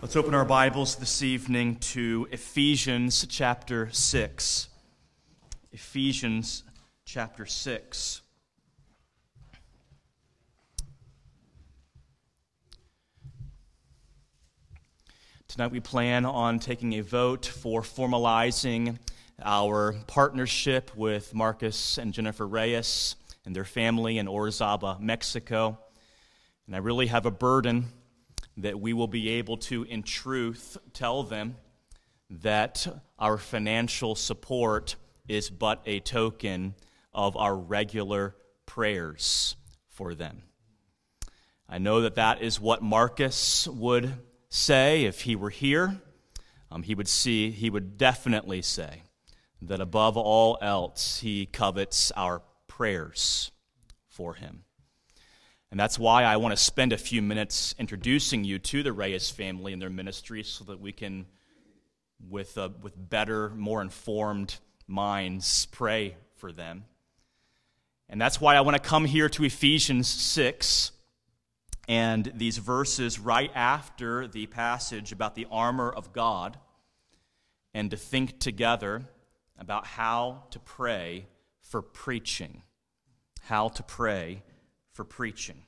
Let's open our Bibles this evening to Ephesians chapter 6. Ephesians chapter 6. Tonight we plan on taking a vote for formalizing our partnership with Marcus and Jennifer Reyes and their family in Orizaba, Mexico. And I really have a burden that we will be able to, in truth, tell them that our financial support is but a token of our regular prayers for them. I know that that is what Marcus would say if he were here. Um, he would see, he would definitely say that above all else, he covets our prayers for him. And that's why I want to spend a few minutes introducing you to the Reyes family and their ministry so that we can, with, uh, with better, more informed minds, pray for them. And that's why I want to come here to Ephesians 6 and these verses right after the passage about the armor of God and to think together about how to pray for preaching. How to pray for preaching.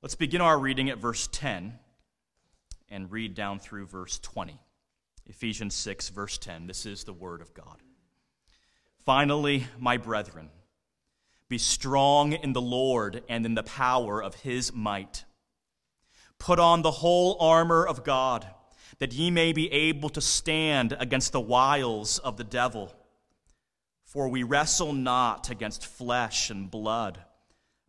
Let's begin our reading at verse 10 and read down through verse 20. Ephesians 6, verse 10. This is the word of God. Finally, my brethren, be strong in the Lord and in the power of his might. Put on the whole armor of God, that ye may be able to stand against the wiles of the devil. For we wrestle not against flesh and blood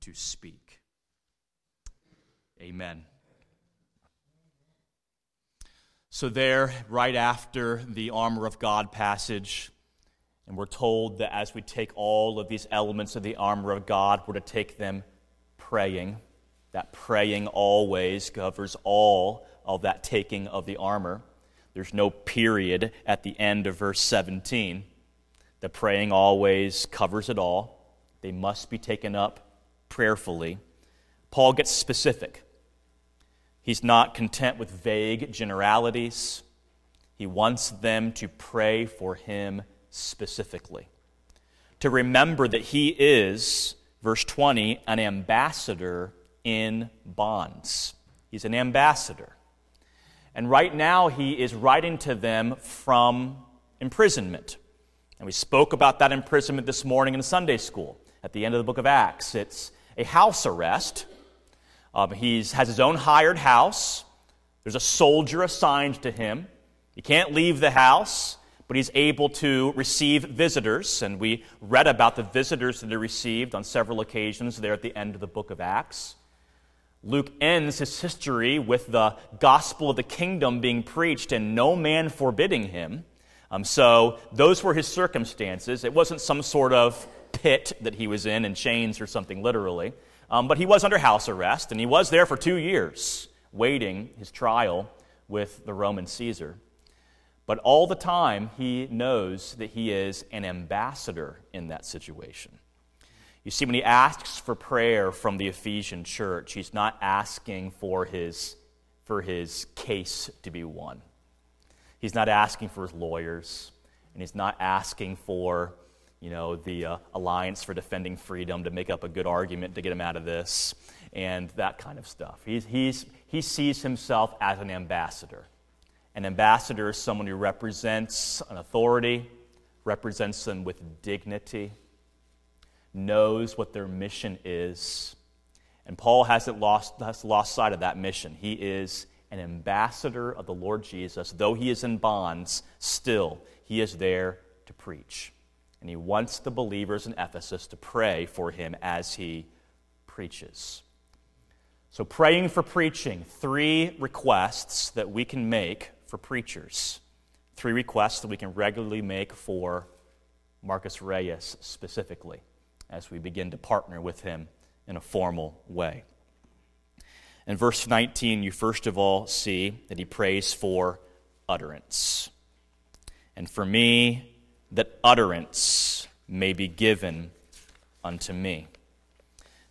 to speak. Amen. So, there, right after the armor of God passage, and we're told that as we take all of these elements of the armor of God, we're to take them praying. That praying always covers all of that taking of the armor. There's no period at the end of verse 17. The praying always covers it all. They must be taken up prayerfully, Paul gets specific. He's not content with vague generalities. He wants them to pray for him specifically. To remember that he is, verse 20, an ambassador in bonds. He's an ambassador. And right now, he is writing to them from imprisonment. And we spoke about that imprisonment this morning in Sunday school at the end of the book of Acts. It's a house arrest. Um, he has his own hired house. There's a soldier assigned to him. He can't leave the house, but he's able to receive visitors. And we read about the visitors that he received on several occasions there at the end of the book of Acts. Luke ends his history with the gospel of the kingdom being preached and no man forbidding him. Um, so those were his circumstances. It wasn't some sort of pit that he was in, in chains or something, literally. Um, but he was under house arrest, and he was there for two years, waiting his trial with the Roman Caesar. But all the time, he knows that he is an ambassador in that situation. You see, when he asks for prayer from the Ephesian church, he's not asking for his, for his case to be won. He's not asking for his lawyers, and he's not asking for you know, the uh, Alliance for Defending Freedom to make up a good argument to get him out of this, and that kind of stuff. He's, he's, he sees himself as an ambassador. An ambassador is someone who represents an authority, represents them with dignity, knows what their mission is. And Paul hasn't lost, has lost sight of that mission. He is an ambassador of the Lord Jesus. Though he is in bonds, still, he is there to preach. And he wants the believers in Ephesus to pray for him as he preaches. So, praying for preaching, three requests that we can make for preachers. Three requests that we can regularly make for Marcus Reyes specifically as we begin to partner with him in a formal way. In verse 19, you first of all see that he prays for utterance. And for me, that utterance may be given unto me.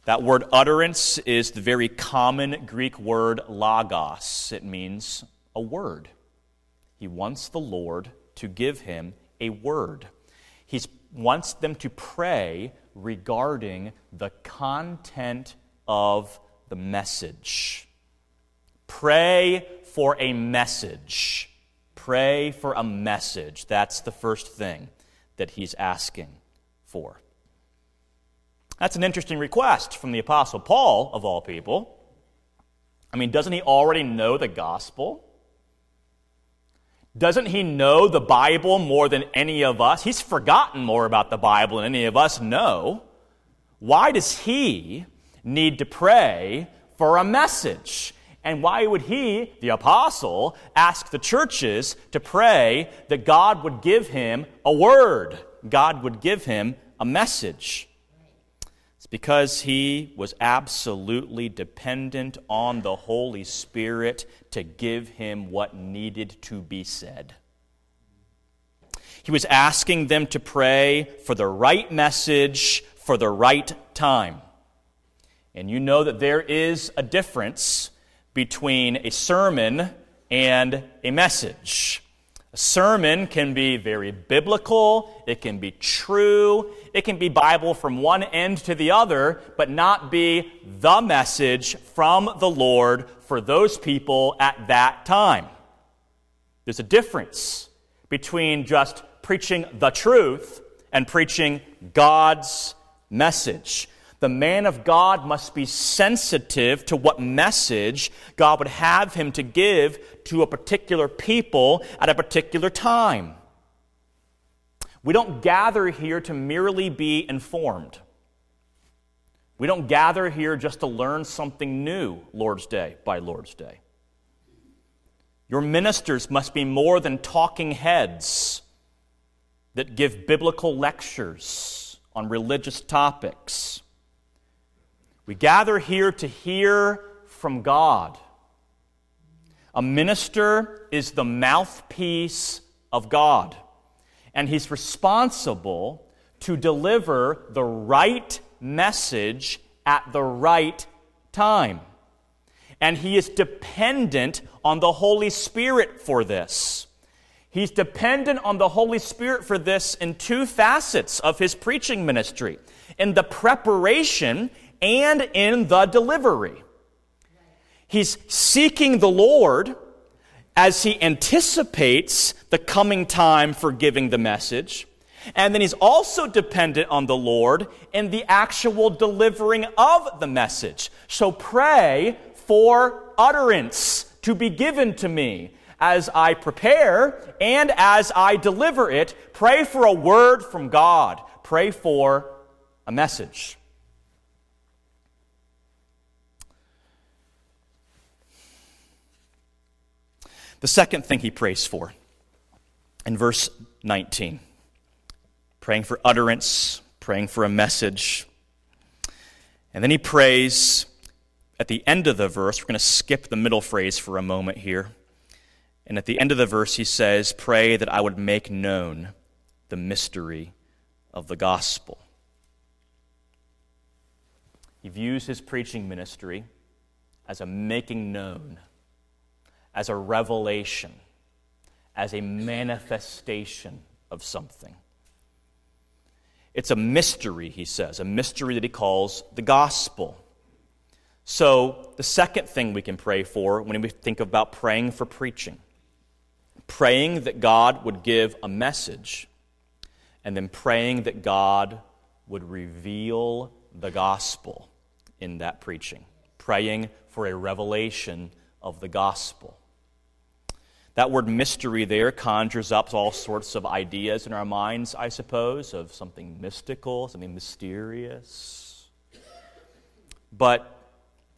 That word utterance is the very common Greek word logos. It means a word. He wants the Lord to give him a word. He wants them to pray regarding the content of the message. Pray for a message. Pray for a message. That's the first thing that he's asking for. That's an interesting request from the Apostle Paul, of all people. I mean, doesn't he already know the gospel? Doesn't he know the Bible more than any of us? He's forgotten more about the Bible than any of us know. Why does he need to pray for a message? And why would he, the apostle, ask the churches to pray that God would give him a word? God would give him a message. It's because he was absolutely dependent on the Holy Spirit to give him what needed to be said. He was asking them to pray for the right message for the right time. And you know that there is a difference between a sermon and a message. A sermon can be very biblical, it can be true, it can be Bible from one end to the other, but not be the message from the Lord for those people at that time. There's a difference between just preaching the truth and preaching God's message. The man of God must be sensitive to what message God would have him to give to a particular people at a particular time. We don't gather here to merely be informed. We don't gather here just to learn something new Lord's Day by Lord's Day. Your ministers must be more than talking heads that give biblical lectures on religious topics. We gather here to hear from God. A minister is the mouthpiece of God, and he's responsible to deliver the right message at the right time. And he is dependent on the Holy Spirit for this. He's dependent on the Holy Spirit for this in two facets of his preaching ministry in the preparation and in the delivery. He's seeking the Lord as he anticipates the coming time for giving the message. And then he's also dependent on the Lord in the actual delivering of the message. So pray for utterance to be given to me as I prepare and as I deliver it. Pray for a word from God. Pray for a message. The second thing he prays for in verse 19 praying for utterance, praying for a message. And then he prays at the end of the verse. We're going to skip the middle phrase for a moment here. And at the end of the verse, he says, Pray that I would make known the mystery of the gospel. He views his preaching ministry as a making known, as a revelation, as a manifestation of something. It's a mystery, he says, a mystery that he calls the gospel. So, the second thing we can pray for when we think about praying for preaching praying that God would give a message, and then praying that God would reveal the gospel in that preaching, praying for a revelation of the gospel. That word mystery there conjures up all sorts of ideas in our minds, I suppose, of something mystical, something mysterious. But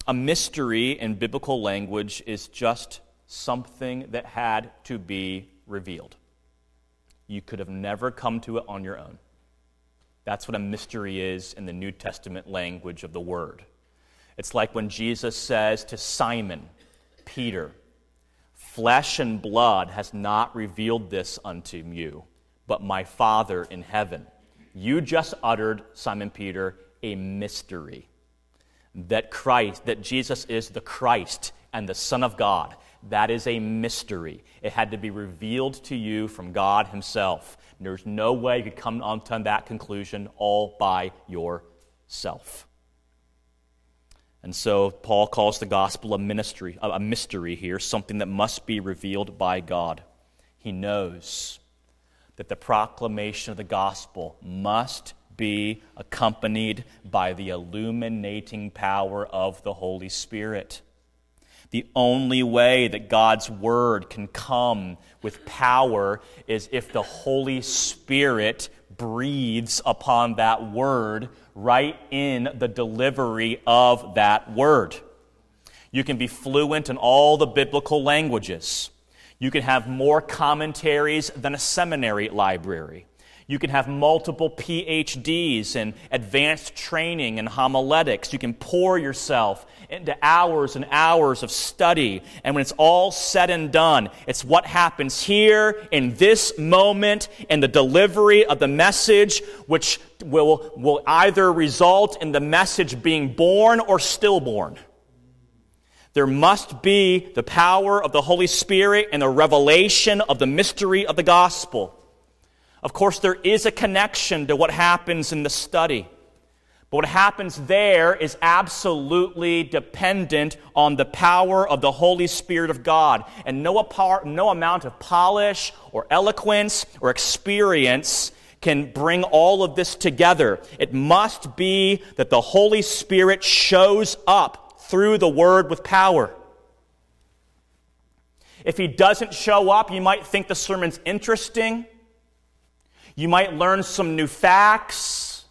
a mystery in biblical language is just something that had to be revealed. You could have never come to it on your own. That's what a mystery is in the New Testament language of the word. It's like when Jesus says to Simon, Peter, Flesh and blood has not revealed this unto you, but my Father in heaven. You just uttered, Simon Peter, a mystery that Christ, that Jesus is the Christ and the Son of God. That is a mystery. It had to be revealed to you from God Himself. There's no way you could come to that conclusion all by yourself. And so Paul calls the gospel a ministry, a mystery here, something that must be revealed by God. He knows that the proclamation of the gospel must be accompanied by the illuminating power of the Holy Spirit. The only way that God's word can come with power is if the Holy Spirit breathes upon that word right in the delivery of that word. You can be fluent in all the biblical languages. You can have more commentaries than a seminary library. You can have multiple PhDs in advanced training and homiletics. You can pour yourself into hours and hours of study. And when it's all said and done, it's what happens here in this moment in the delivery of the message, which will, will either result in the message being born or stillborn. There must be the power of the Holy Spirit and the revelation of the mystery of the gospel. Of course, there is a connection to what happens in the study. But what happens there is absolutely dependent on the power of the Holy Spirit of God. And no, no amount of polish or eloquence or experience can bring all of this together. It must be that the Holy Spirit shows up through the Word with power. If He doesn't show up, you might think the sermon's interesting. You might learn some new facts,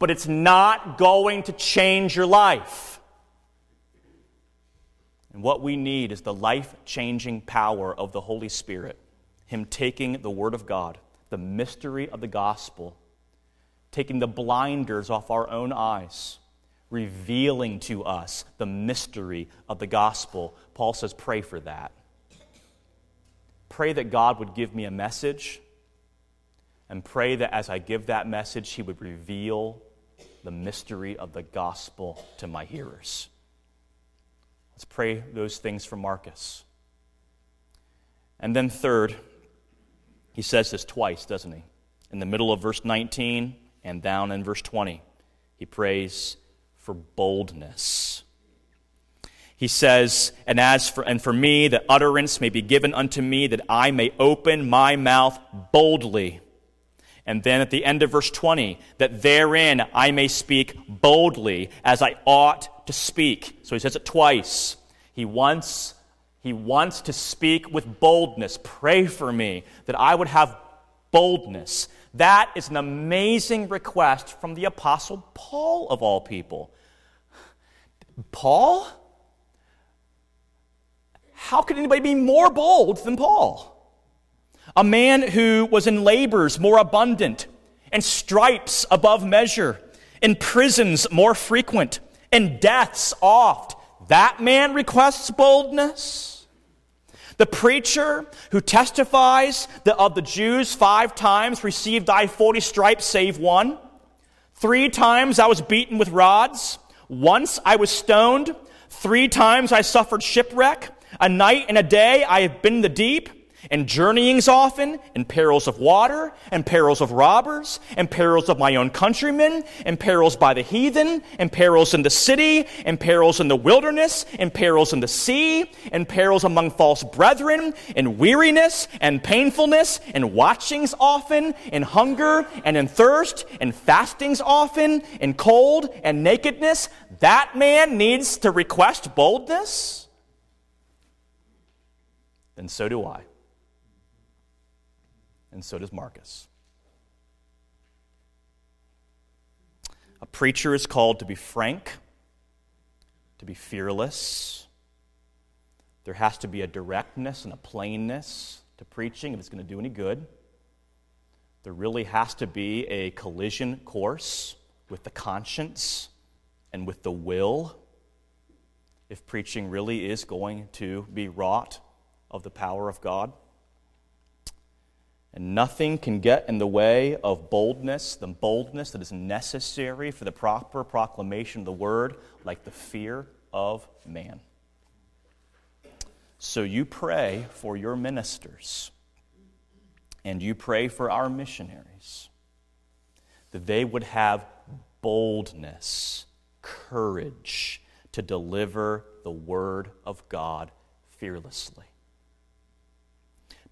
but it's not going to change your life. And what we need is the life changing power of the Holy Spirit, Him taking the Word of God, the mystery of the gospel, taking the blinders off our own eyes, revealing to us the mystery of the gospel. Paul says, pray for that. Pray that God would give me a message and pray that as I give that message, He would reveal the mystery of the gospel to my hearers. Let's pray those things for Marcus. And then, third, he says this twice, doesn't he? In the middle of verse 19 and down in verse 20, he prays for boldness. He says, and as for, and for me, that utterance may be given unto me, that I may open my mouth boldly and then at the end of verse 20, that therein I may speak boldly as I ought to speak. So he says it twice. He wants, he wants to speak with boldness. Pray for me that I would have boldness. That is an amazing request from the Apostle Paul, of all people. Paul? How could anybody be more bold than Paul? A man who was in labors more abundant, and stripes above measure, in prisons more frequent, and deaths oft. That man requests boldness. The preacher who testifies that of the Jews five times received I 40 stripes save one. Three times I was beaten with rods. Once I was stoned. Three times I suffered shipwreck. A night and a day I have been in the deep and journeyings often, and perils of water, and perils of robbers, and perils of my own countrymen, and perils by the heathen, and perils in the city, and perils in the wilderness, and perils in the sea, and perils among false brethren, and weariness, and painfulness, and watchings often, and hunger, and in thirst, and fastings often, and cold, and nakedness. That man needs to request boldness? Then so do I and so does Marcus. A preacher is called to be frank, to be fearless. There has to be a directness and a plainness to preaching if it's going to do any good. There really has to be a collision course with the conscience and with the will if preaching really is going to be wrought of the power of God. And nothing can get in the way of boldness, the boldness that is necessary for the proper proclamation of the word, like the fear of man. So you pray for your ministers, and you pray for our missionaries, that they would have boldness, courage to deliver the word of God fearlessly.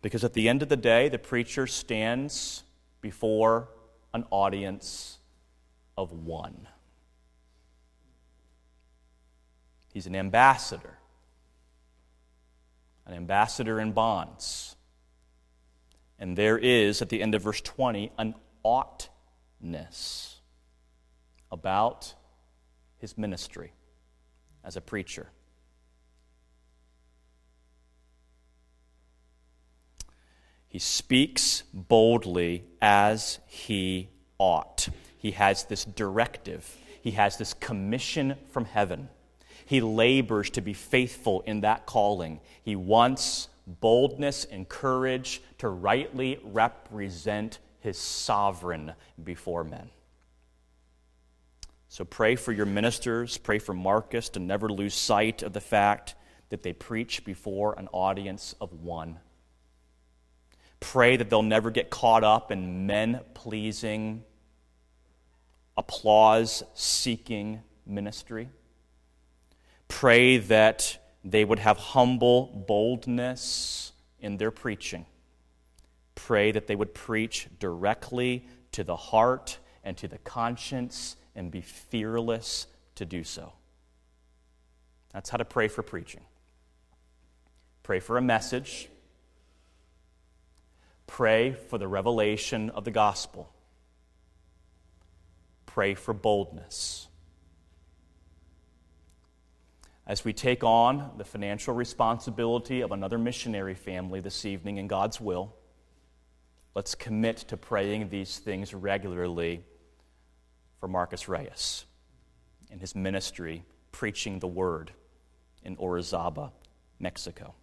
Because at the end of the day, the preacher stands before an audience of one. He's an ambassador, an ambassador in bonds. And there is, at the end of verse 20, an oughtness about his ministry as a preacher. He speaks boldly as he ought. He has this directive, he has this commission from heaven. He labors to be faithful in that calling. He wants boldness and courage to rightly represent his sovereign before men. So pray for your ministers, pray for Marcus to never lose sight of the fact that they preach before an audience of one Pray that they'll never get caught up in men pleasing, applause seeking ministry. Pray that they would have humble boldness in their preaching. Pray that they would preach directly to the heart and to the conscience and be fearless to do so. That's how to pray for preaching. Pray for a message Pray for the revelation of the gospel. Pray for boldness. As we take on the financial responsibility of another missionary family this evening in God's will, let's commit to praying these things regularly for Marcus Reyes and his ministry preaching the word in Orizaba, Mexico.